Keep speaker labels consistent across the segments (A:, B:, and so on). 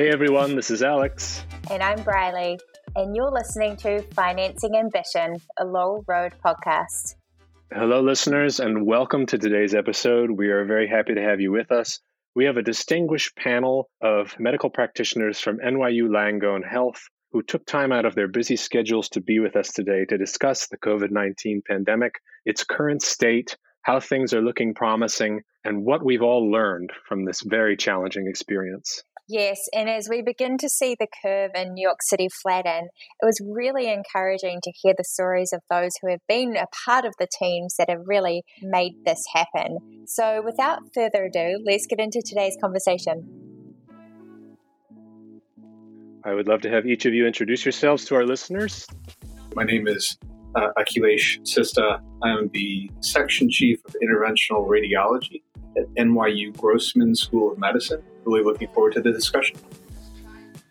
A: Hey everyone, this is Alex.
B: And I'm Briley, and you're listening to Financing Ambition, a Laurel Road podcast.
A: Hello, listeners, and welcome to today's episode. We are very happy to have you with us. We have a distinguished panel of medical practitioners from NYU Langone Health who took time out of their busy schedules to be with us today to discuss the COVID 19 pandemic, its current state, how things are looking promising, and what we've all learned from this very challenging experience.
B: Yes, and as we begin to see the curve in New York City flatten, it was really encouraging to hear the stories of those who have been a part of the teams that have really made this happen. So, without further ado, let's get into today's conversation.
A: I would love to have each of you introduce yourselves to our listeners.
C: My name is uh, Akhilesh Sista. I'm the section chief of interventional radiology at NYU Grossman School of Medicine. Really looking forward to the discussion.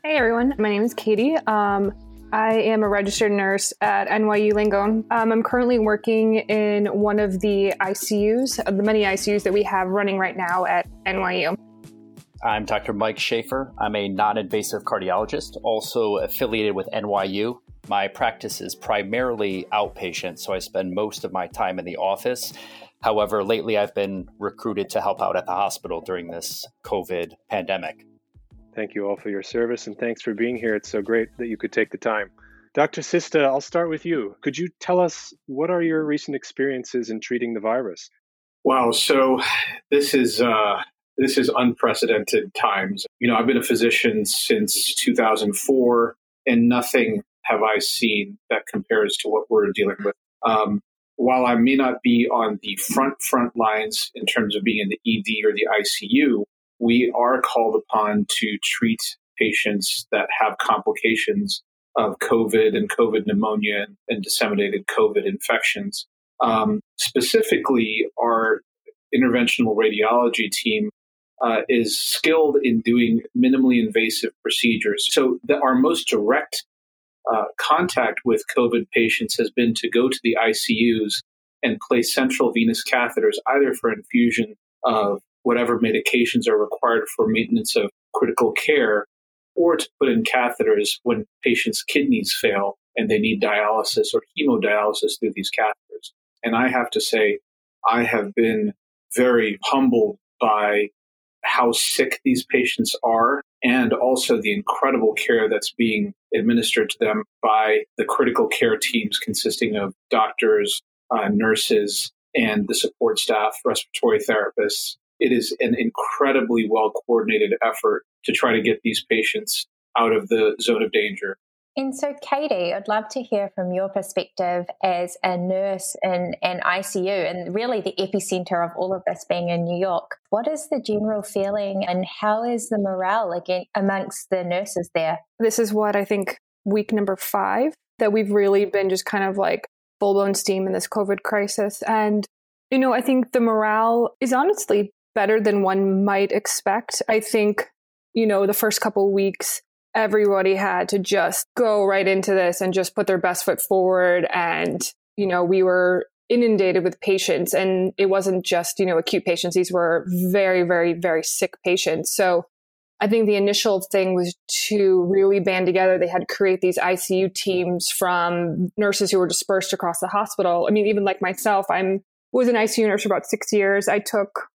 D: Hey everyone, my name is Katie. Um, I am a registered nurse at NYU Langone. Um, I'm currently working in one of the ICUs, the many ICUs that we have running right now at NYU.
E: I'm Dr. Mike Schaefer. I'm a non invasive cardiologist, also affiliated with NYU. My practice is primarily outpatient, so I spend most of my time in the office. However, lately I've been recruited to help out at the hospital during this COVID pandemic.
A: Thank you all for your service and thanks for being here. It's so great that you could take the time. Dr. Sista, I'll start with you. Could you tell us what are your recent experiences in treating the virus?
C: Wow, so this is uh, this is unprecedented times. You know, I've been a physician since 2004, and nothing have I seen that compares to what we're dealing with. Um, while I may not be on the front front lines in terms of being in the ED or the ICU, we are called upon to treat patients that have complications of COVID and COVID pneumonia and disseminated COVID infections. Um, specifically, our interventional radiology team uh, is skilled in doing minimally invasive procedures. So, the, our most direct uh, contact with COVID patients has been to go to the ICUs and place central venous catheters, either for infusion of whatever medications are required for maintenance of critical care, or to put in catheters when patients' kidneys fail and they need dialysis or hemodialysis through these catheters. And I have to say, I have been very humbled by how sick these patients are and also the incredible care that's being administered to them by the critical care teams consisting of doctors, uh, nurses, and the support staff, respiratory therapists. It is an incredibly well coordinated effort to try to get these patients out of the zone of danger.
B: And so, Katie, I'd love to hear from your perspective as a nurse in an ICU and really the epicenter of all of this being in New York. What is the general feeling and how is the morale again amongst the nurses there?
D: This is what I think week number five that we've really been just kind of like full blown steam in this COVID crisis. And, you know, I think the morale is honestly better than one might expect. I think, you know, the first couple weeks, everybody had to just go right into this and just put their best foot forward. And, you know, we were inundated with patients and it wasn't just, you know, acute patients. These were very, very, very sick patients. So I think the initial thing was to really band together. They had to create these ICU teams from nurses who were dispersed across the hospital. I mean, even like myself, I'm was an ICU nurse for about six years. I took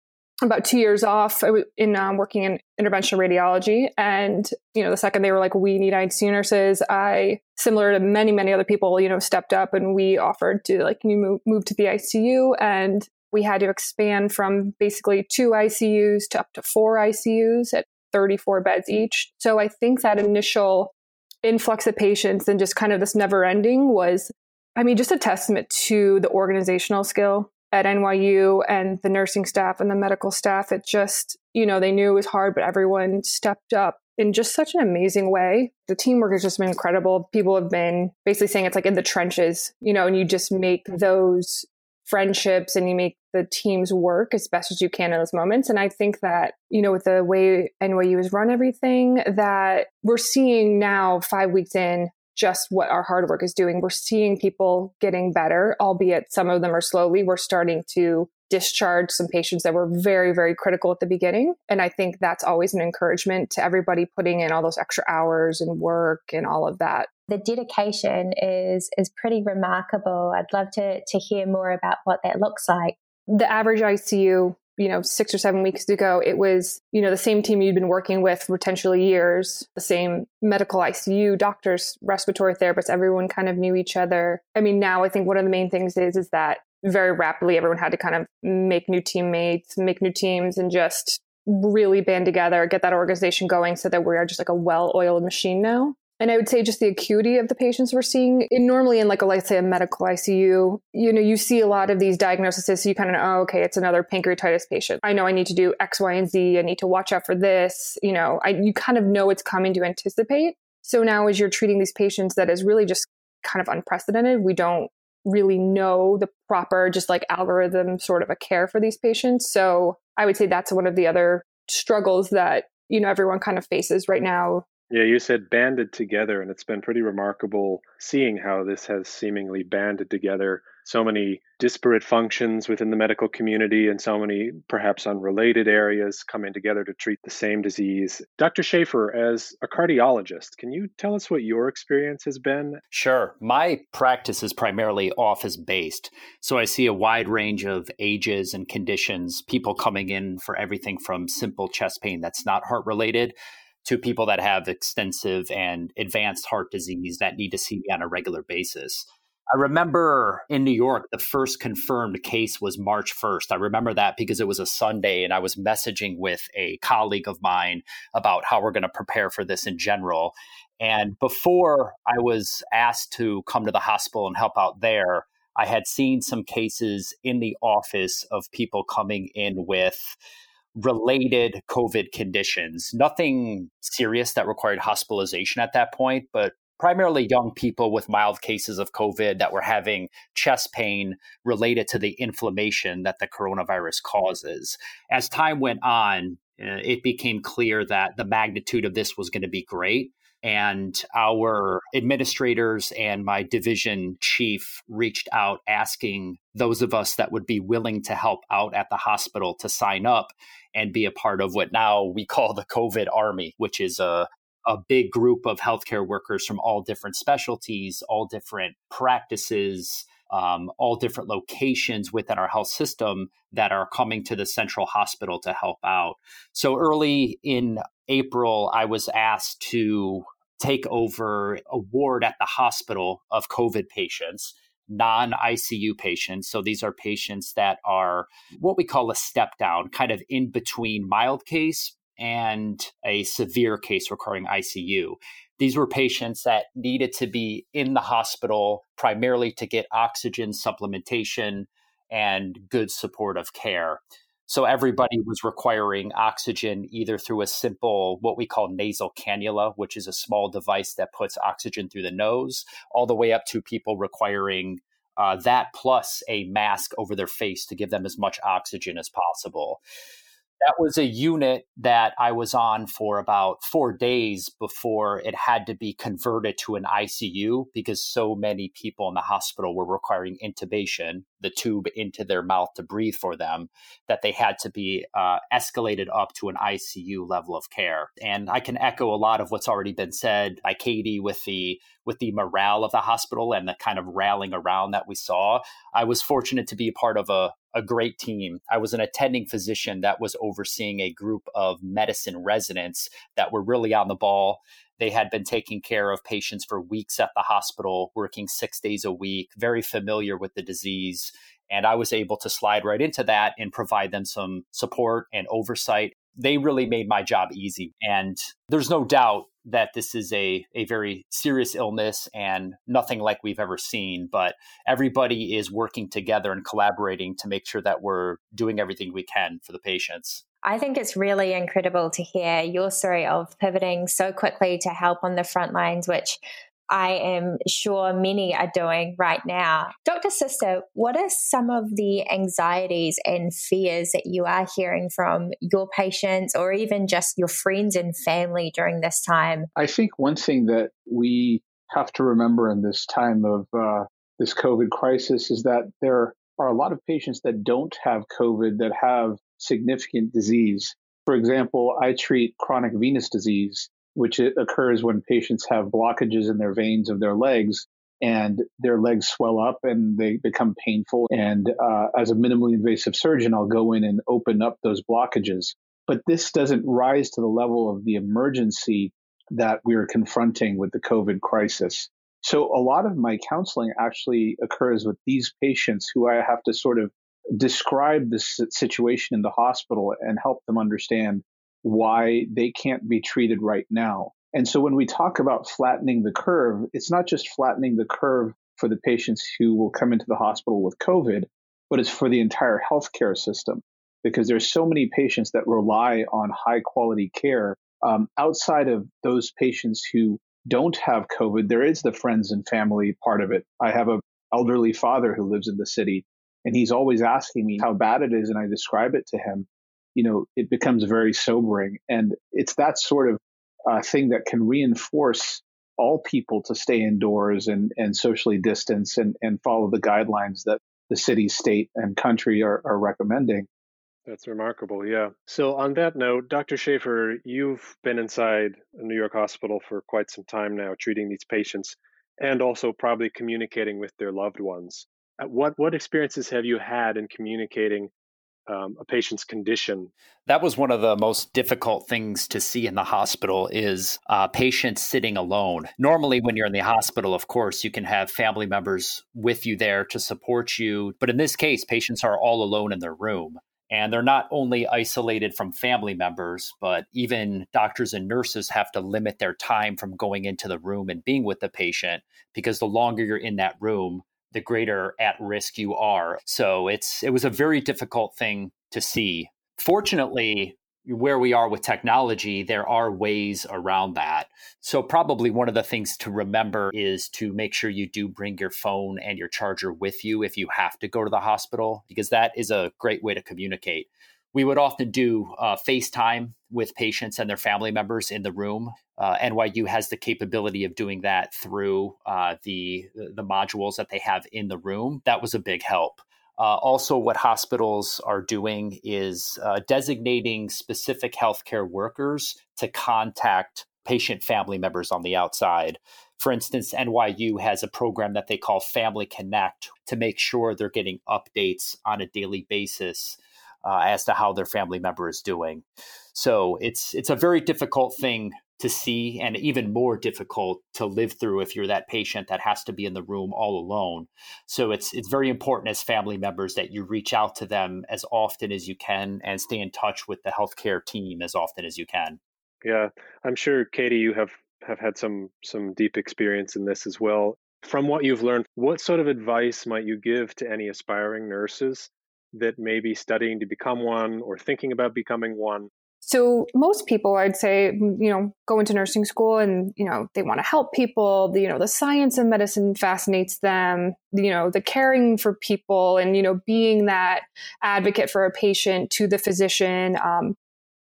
D: about two years off in um, working in interventional radiology. And, you know, the second they were like, we need ICU nurses, I, similar to many, many other people, you know, stepped up and we offered to like move, move to the ICU. And we had to expand from basically two ICUs to up to four ICUs at 34 beds each. So I think that initial influx of patients and just kind of this never ending was, I mean, just a testament to the organizational skill at NYU and the nursing staff and the medical staff. It just, you know, they knew it was hard, but everyone stepped up in just such an amazing way. The teamwork has just been incredible. People have been basically saying it's like in the trenches, you know, and you just make those friendships and you make the teams work as best as you can in those moments. And I think that, you know, with the way NYU has run everything, that we're seeing now, five weeks in, just what our hard work is doing. We're seeing people getting better, albeit some of them are slowly. We're starting to discharge some patients that were very, very critical at the beginning. And I think that's always an encouragement to everybody putting in all those extra hours and work and all of that.
B: The dedication is is pretty remarkable. I'd love to to hear more about what that looks like.
D: The average ICU you know, six or seven weeks ago, it was, you know, the same team you'd been working with for potentially years, the same medical ICU, doctors, respiratory therapists, everyone kind of knew each other. I mean, now I think one of the main things is, is that very rapidly everyone had to kind of make new teammates, make new teams and just really band together, get that organization going so that we are just like a well oiled machine now. And I would say just the acuity of the patients we're seeing. In, normally in like a let's say a medical ICU, you know, you see a lot of these diagnoses. So you kind of know, oh, okay, it's another pancreatitis patient. I know I need to do X, Y, and Z. I need to watch out for this. You know, I, you kind of know it's coming to anticipate. So now as you're treating these patients, that is really just kind of unprecedented. We don't really know the proper just like algorithm sort of a care for these patients. So I would say that's one of the other struggles that you know everyone kind of faces right now
A: yeah, you said banded together, and it's been pretty remarkable seeing how this has seemingly banded together so many disparate functions within the medical community and so many perhaps unrelated areas coming together to treat the same disease. Dr. Schaefer, as a cardiologist, can you tell us what your experience has been?
E: Sure. My practice is primarily office based. So I see a wide range of ages and conditions, people coming in for everything from simple chest pain that's not heart related to people that have extensive and advanced heart disease that need to see me on a regular basis. I remember in New York, the first confirmed case was March 1st. I remember that because it was a Sunday and I was messaging with a colleague of mine about how we're going to prepare for this in general. And before I was asked to come to the hospital and help out there, I had seen some cases in the office of people coming in with related COVID conditions. Nothing serious that required hospitalization at that point, but primarily young people with mild cases of COVID that were having chest pain related to the inflammation that the coronavirus causes. As time went on, uh, it became clear that the magnitude of this was going to be great. And our administrators and my division chief reached out asking those of us that would be willing to help out at the hospital to sign up and be a part of what now we call the COVID Army, which is a a big group of healthcare workers from all different specialties, all different practices, um, all different locations within our health system that are coming to the central hospital to help out. So early in April, I was asked to take over a ward at the hospital of COVID patients non ICU patients. So these are patients that are what we call a step down, kind of in between mild case and a severe case requiring ICU. These were patients that needed to be in the hospital primarily to get oxygen supplementation and good supportive care. So everybody was requiring oxygen either through a simple, what we call nasal cannula, which is a small device that puts oxygen through the nose, all the way up to people requiring uh, that plus a mask over their face to give them as much oxygen as possible that was a unit that I was on for about four days before it had to be converted to an ICU because so many people in the hospital were requiring intubation, the tube into their mouth to breathe for them, that they had to be uh, escalated up to an ICU level of care. And I can echo a lot of what's already been said by Katie with the with the morale of the hospital and the kind of rallying around that we saw. I was fortunate to be part of a, a great team. I was an attending physician that was overseeing a group of medicine residents that were really on the ball. They had been taking care of patients for weeks at the hospital, working six days a week, very familiar with the disease. And I was able to slide right into that and provide them some support and oversight. They really made my job easy. And there's no doubt that this is a, a very serious illness and nothing like we've ever seen. But everybody is working together and collaborating to make sure that we're doing everything we can for the patients.
B: I think it's really incredible to hear your story of pivoting so quickly to help on the front lines, which I am sure many are doing right now. Dr. Sista, what are some of the anxieties and fears that you are hearing from your patients or even just your friends and family during this time?
C: I think one thing that we have to remember in this time of uh, this COVID crisis is that there are a lot of patients that don't have COVID that have significant disease. For example, I treat chronic venous disease, which occurs when patients have blockages in their veins of their legs and their legs swell up and they become painful. And uh, as a minimally invasive surgeon, I'll go in and open up those blockages. But this doesn't rise to the level of the emergency that we're confronting with the COVID crisis. So a lot of my counseling actually occurs with these patients who I have to sort of describe the situation in the hospital and help them understand why they can't be treated right now. And so when we talk about flattening the curve, it's not just flattening the curve for the patients who will come into the hospital with COVID, but it's for the entire healthcare system because there's so many patients that rely on high quality care. Um, outside of those patients who don't have COVID, there is the friends and family part of it. I have a elderly father who lives in the city and he's always asking me how bad it is and I describe it to him. You know, it becomes very sobering and it's that sort of uh, thing that can reinforce all people to stay indoors and, and socially distance and, and follow the guidelines that the city, state, and country are, are recommending.
A: That's remarkable, yeah. So, on that note, Dr. Schaefer, you've been inside a New York hospital for quite some time now, treating these patients and also probably communicating with their loved ones. What, what experiences have you had in communicating um, a patient's condition.
E: That was one of the most difficult things to see in the hospital is uh, patients sitting alone. Normally, when you're in the hospital, of course, you can have family members with you there to support you. But in this case, patients are all alone in their room. And they're not only isolated from family members, but even doctors and nurses have to limit their time from going into the room and being with the patient because the longer you're in that room, the greater at risk you are. So it's it was a very difficult thing to see. Fortunately, where we are with technology, there are ways around that. So, probably one of the things to remember is to make sure you do bring your phone and your charger with you if you have to go to the hospital, because that is a great way to communicate we would often do uh, FaceTime with patients and their family members in the room. Uh, NYU has the capability of doing that through uh, the the modules that they have in the room. That was a big help. Uh, also, what hospitals are doing is uh, designating specific healthcare workers to contact patient family members on the outside. For instance, NYU has a program that they call Family Connect to make sure they're getting updates on a daily basis uh, as to how their family member is doing. So it's it's a very difficult thing to see, and even more difficult to live through if you're that patient that has to be in the room all alone. So it's it's very important as family members that you reach out to them as often as you can and stay in touch with the healthcare team as often as you can.
A: Yeah, I'm sure, Katie, you have have had some some deep experience in this as well. From what you've learned, what sort of advice might you give to any aspiring nurses that may be studying to become one or thinking about becoming one?
D: So most people, I'd say, you know, go into nursing school and you know they want to help people. You know, the science of medicine fascinates them. You know, the caring for people and you know being that advocate for a patient to the physician. Um,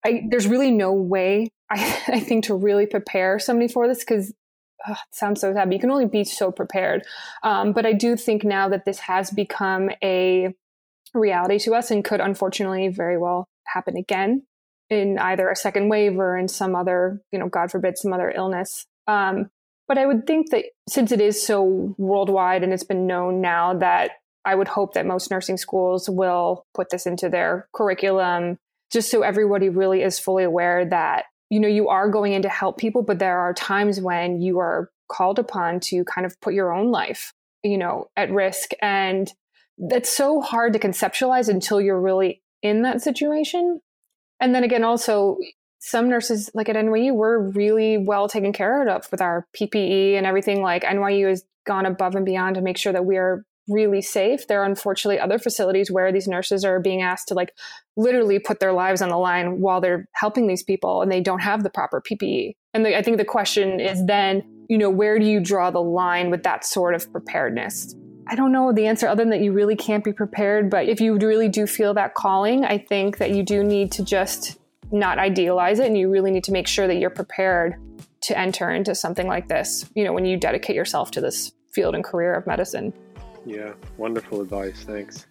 D: I, there's really no way I, I think to really prepare somebody for this because it sounds so sad. But you can only be so prepared. Um, but I do think now that this has become a reality to us and could unfortunately very well happen again in either a second wave or in some other, you know, God forbid, some other illness. Um, but I would think that since it is so worldwide and it's been known now that I would hope that most nursing schools will put this into their curriculum just so everybody really is fully aware that, you know, you are going in to help people, but there are times when you are called upon to kind of put your own life, you know, at risk. And that's so hard to conceptualize until you're really in that situation. And then again, also, some nurses, like at NYU, we're really well taken care of with our PPE and everything. Like NYU has gone above and beyond to make sure that we are really safe. There are unfortunately other facilities where these nurses are being asked to like literally put their lives on the line while they're helping these people and they don't have the proper PPE. And the, I think the question is then, you know, where do you draw the line with that sort of preparedness? I don't know the answer other than that you really can't be prepared. But if you really do feel that calling, I think that you do need to just not idealize it and you really need to make sure that you're prepared to enter into something like this, you know, when you dedicate yourself to this field and career of medicine.
A: Yeah, wonderful advice. Thanks.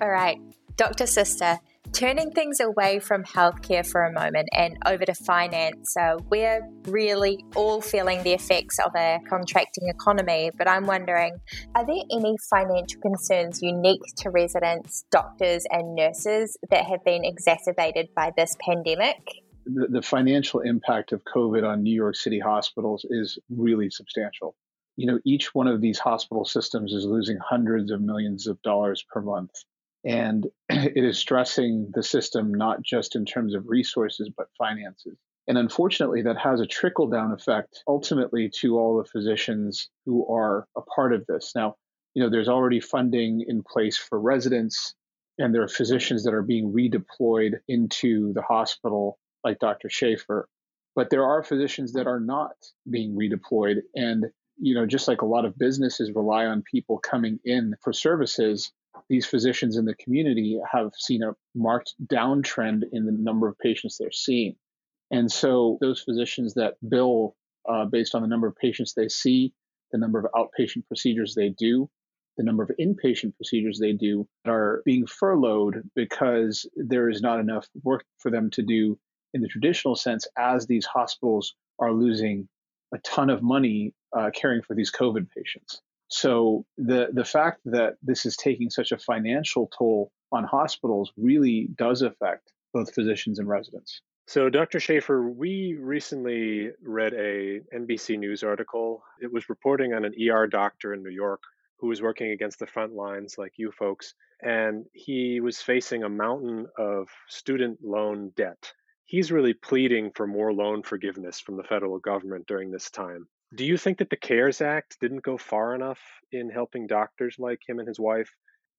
B: All right, Dr. Sista, turning things away from healthcare for a moment and over to finance. So, we're really all feeling the effects of a contracting economy, but I'm wondering are there any financial concerns unique to residents, doctors, and nurses that have been exacerbated by this pandemic?
C: The, the financial impact of COVID on New York City hospitals is really substantial. You know, each one of these hospital systems is losing hundreds of millions of dollars per month and it is stressing the system not just in terms of resources, but finances. And unfortunately, that has a trickle down effect ultimately to all the physicians who are a part of this. Now, you know, there's already funding in place for residents, and there are physicians that are being redeployed into the hospital, like Dr. Schaefer. But there are physicians that are not being redeployed. And, you know, just like a lot of businesses rely on people coming in for services, these physicians in the community have seen a marked downtrend in the number of patients they're seeing. And so those physicians that bill uh, based on the number of patients they see, the number of outpatient procedures they do, the number of inpatient procedures they do are being furloughed because there is not enough work for them to do in the traditional sense as these hospitals are losing a ton of money uh, caring for these COVID patients. So the the fact that this is taking such a financial toll on hospitals really does affect both physicians and residents.
A: So, Dr. Schaefer, we recently read a NBC News article. It was reporting on an ER doctor in New York who was working against the front lines, like you folks, and he was facing a mountain of student loan debt. He's really pleading for more loan forgiveness from the federal government during this time. Do you think that the CARES Act didn't go far enough in helping doctors like him and his wife?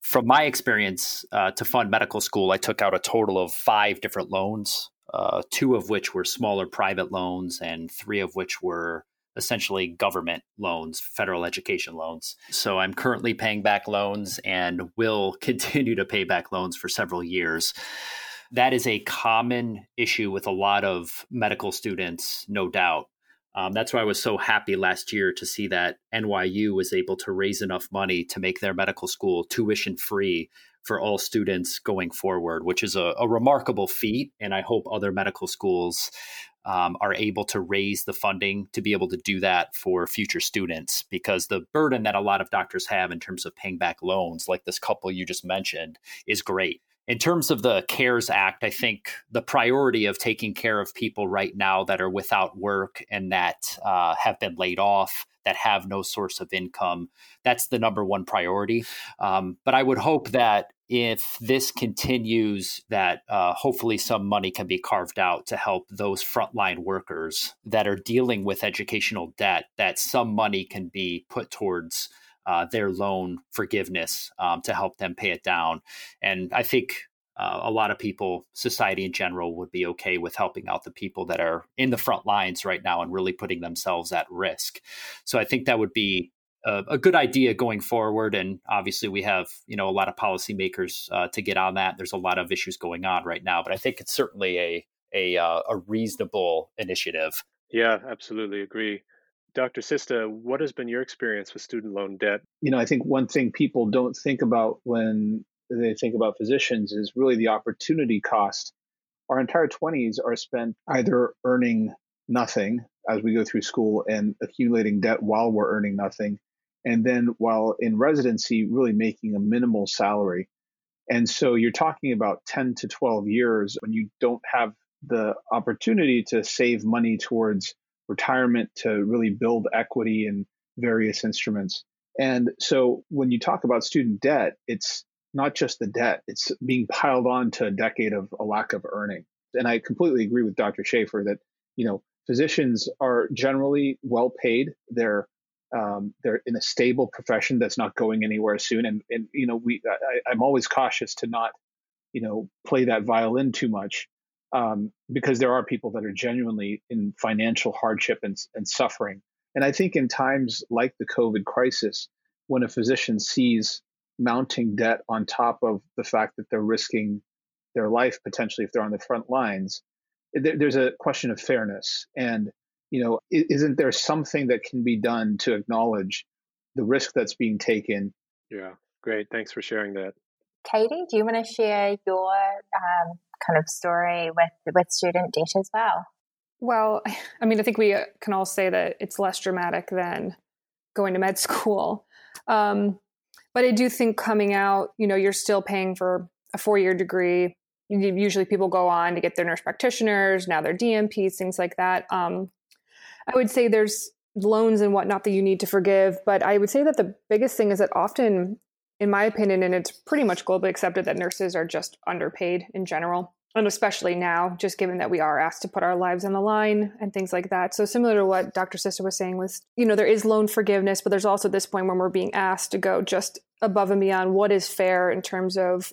E: From my experience, uh, to fund medical school, I took out a total of five different loans, uh, two of which were smaller private loans, and three of which were essentially government loans, federal education loans. So I'm currently paying back loans and will continue to pay back loans for several years. That is a common issue with a lot of medical students, no doubt. Um, that's why I was so happy last year to see that NYU was able to raise enough money to make their medical school tuition free for all students going forward, which is a, a remarkable feat. And I hope other medical schools um, are able to raise the funding to be able to do that for future students because the burden that a lot of doctors have in terms of paying back loans, like this couple you just mentioned, is great in terms of the CARES Act, I think the priority of taking care of people right now that are without work and that uh, have been laid off, that have no source of income, that's the number one priority. Um, but I would hope that if this continues, that uh, hopefully some money can be carved out to help those frontline workers that are dealing with educational debt, that some money can be put towards uh, their loan forgiveness um, to help them pay it down. And I think uh, a lot of people, society in general, would be okay with helping out the people that are in the front lines right now and really putting themselves at risk. So I think that would be a, a good idea going forward. And obviously, we have you know a lot of policymakers uh, to get on that. There's a lot of issues going on right now, but I think it's certainly a a, uh, a reasonable initiative.
A: Yeah, absolutely agree. Dr. Sista, what has been your experience with student loan debt?
C: You know, I think one thing people don't think about when they think about physicians is really the opportunity cost. Our entire 20s are spent either earning nothing as we go through school and accumulating debt while we're earning nothing, and then while in residency, really making a minimal salary. And so you're talking about 10 to 12 years when you don't have the opportunity to save money towards retirement to really build equity in various instruments. And so when you talk about student debt, it's not just the debt, it's being piled on to a decade of a lack of earning. And I completely agree with Dr. Schaefer that, you know, physicians are generally well paid. They're um, they're in a stable profession that's not going anywhere soon. And, and you know, we I, I'm always cautious to not, you know, play that violin too much um, because there are people that are genuinely in financial hardship and, and suffering. And I think in times like the COVID crisis, when a physician sees mounting debt on top of the fact that they're risking their life potentially if they're on the front lines, there's a question of fairness. And, you know, isn't there something that can be done to acknowledge the risk that's being taken?
A: Yeah, great. Thanks for sharing that.
B: Katie, do you want to share your um, kind of story with with student debt as well?
D: Well, I mean, I think we uh, can all say that it's less dramatic than going to med school. Um, but I do think coming out, you know, you're still paying for a four year degree. Usually people go on to get their nurse practitioners, now they're DNPs, things like that. Um, I would say there's loans and whatnot that you need to forgive. But I would say that the biggest thing is that often, in my opinion, and it's pretty much globally accepted that nurses are just underpaid in general and especially now, just given that we are asked to put our lives on the line and things like that. So similar to what Dr. Sista was saying was, you know, there is loan forgiveness, but there's also this point when we're being asked to go just above and beyond what is fair in terms of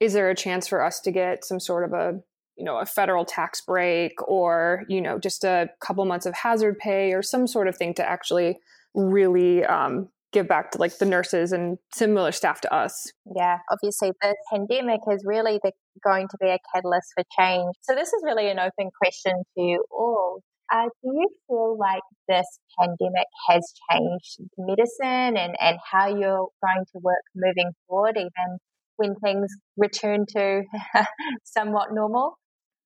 D: is there a chance for us to get some sort of a you know a federal tax break or you know just a couple months of hazard pay or some sort of thing to actually really um, give back to like the nurses and similar staff to us.
B: Yeah, obviously the pandemic is really the, going to be a catalyst for change. So this is really an open question to you all. Uh, do you feel like this pandemic has changed medicine and, and how you're going to work moving forward, even when things return to somewhat normal?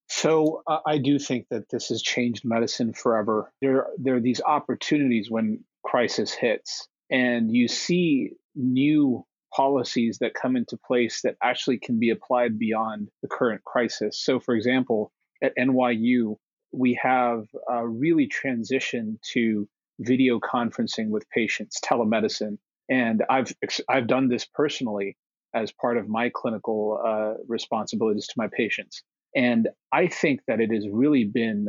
C: So uh, I do think that this has changed medicine forever. There, there are these opportunities when crisis hits and you see new policies that come into place that actually can be applied beyond the current crisis. So, for example, at NYU, we have uh, really transitioned to video conferencing with patients, telemedicine, and I've I've done this personally as part of my clinical uh, responsibilities to my patients. And I think that it has really been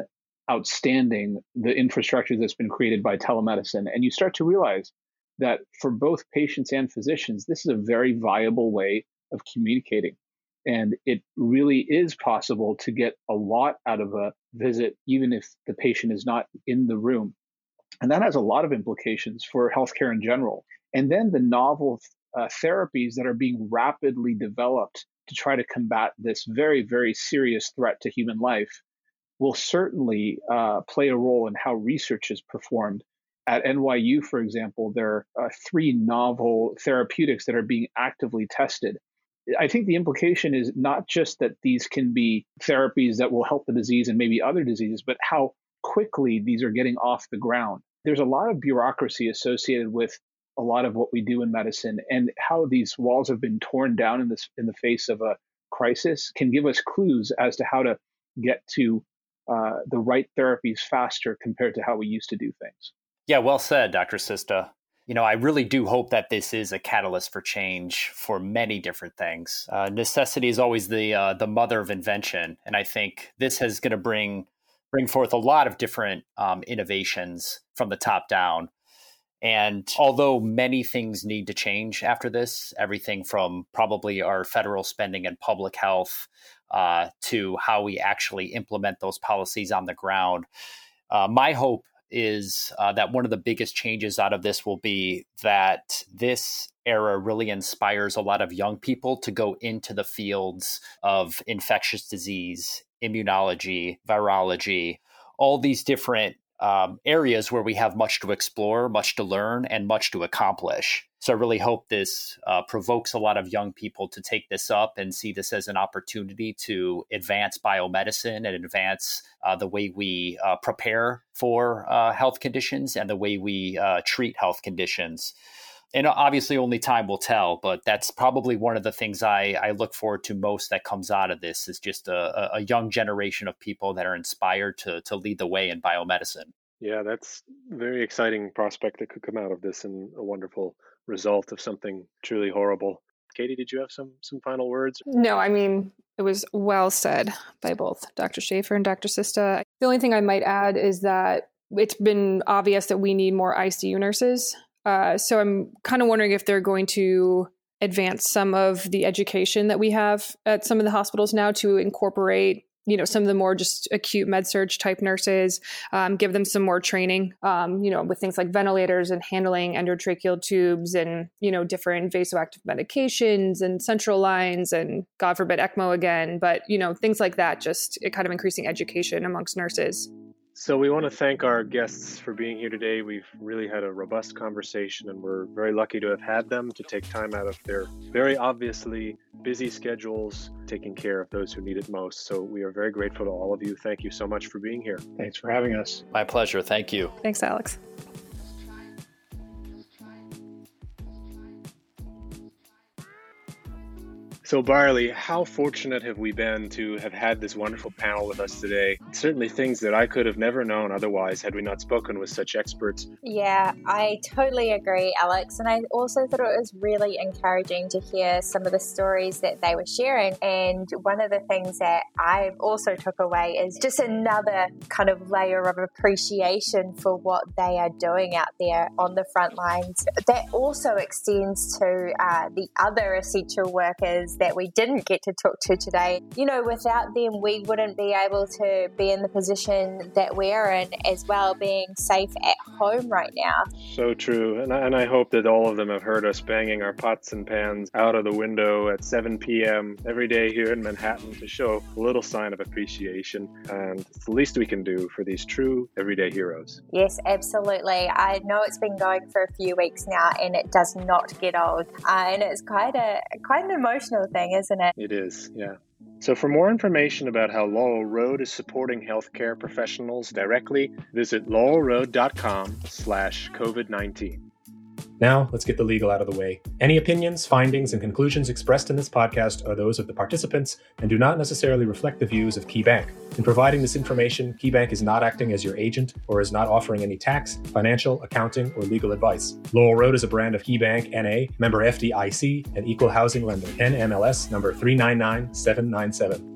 C: outstanding the infrastructure that's been created by telemedicine. And you start to realize that for both patients and physicians, this is a very viable way of communicating. And it really is possible to get a lot out of a visit, even if the patient is not in the room. And that has a lot of implications for healthcare in general. And then the novel uh, therapies that are being rapidly developed to try to combat this very, very serious threat to human life will certainly uh, play a role in how research is performed at NYU, for example, there are uh, three novel therapeutics that are being actively tested. I think the implication is not just that these can be therapies that will help the disease and maybe other diseases, but how quickly these are getting off the ground. There's a lot of bureaucracy associated with a lot of what we do in medicine, and how these walls have been torn down in this in the face of a crisis can give us clues as to how to get to uh, the right therapies faster compared to how we used to do things.
E: Yeah, well said, Dr. Sista. You know, I really do hope that this is a catalyst for change for many different things. Uh, necessity is always the uh, the mother of invention, and I think this is going to bring bring forth a lot of different um, innovations from the top down. And although many things need to change after this, everything from probably our federal spending and public health uh, to how we actually implement those policies on the ground, uh, my hope is uh, that one of the biggest changes out of this will be that this era really inspires a lot of young people to go into the fields of infectious disease, immunology, virology, all these different um, areas where we have much to explore, much to learn, and much to accomplish. So I really hope this uh, provokes a lot of young people to take this up and see this as an opportunity to advance biomedicine and advance uh, the way we uh, prepare for uh, health conditions and the way we uh, treat health conditions and obviously only time will tell but that's probably one of the things I, I look forward to most that comes out of this is just a, a young generation of people that are inspired to, to lead the way in biomedicine.
A: Yeah that's very exciting prospect that could come out of this and a wonderful result of something truly horrible. Katie did you have some some final words?
D: No i mean it was well said by both dr schaefer and dr sista. The only thing i might add is that it's been obvious that we need more icu nurses uh, so I'm kind of wondering if they're going to advance some of the education that we have at some of the hospitals now to incorporate you know some of the more just acute med surg type nurses um, give them some more training um, you know with things like ventilators and handling endotracheal tubes and you know different vasoactive medications and central lines and god forbid ecmo again but you know things like that just kind of increasing education amongst nurses
A: So, we want to thank our guests for being here today. We've really had a robust conversation, and we're very lucky to have had them to take time out of their very obviously busy schedules, taking care of those who need it most. So, we are very grateful to all of you. Thank you so much for being here.
C: Thanks for having us.
E: My pleasure. Thank you.
D: Thanks, Alex.
A: So, Barley, how fortunate have we been to have had this wonderful panel with us today? Certainly things that I could have never known otherwise had we not spoken with such experts.
B: Yeah, I totally agree, Alex. And I also thought it was really encouraging to hear some of the stories that they were sharing. And one of the things that I also took away is just another kind of layer of appreciation for what they are doing out there on the front lines. That also extends to uh, the other essential workers that we didn't get to talk to today. You know, without them, we wouldn't be able to be in the position that we're in as well, being safe at home right now.
A: So true. And I, and I hope that all of them have heard us banging our pots and pans out of the window at 7 p.m. every day here in Manhattan to show a little sign of appreciation. And it's the least we can do for these true everyday heroes.
B: Yes, absolutely. I know it's been going for a few weeks now and it does not get old. Uh, and it's quite a quite an emotional thing, isn't it?
A: It is, yeah. So, for more information about how Laurel Road is supporting healthcare professionals directly, visit laurelroad.com slash COVID-19.
F: Now, let's get the legal out of the way. Any opinions, findings, and conclusions expressed in this podcast are those of the participants and do not necessarily reflect the views of KeyBank. In providing this information, KeyBank is not acting as your agent or is not offering any tax, financial, accounting, or legal advice. Laurel Road is a brand of KeyBank NA, member FDIC, and equal housing lender, NMLS number 399797.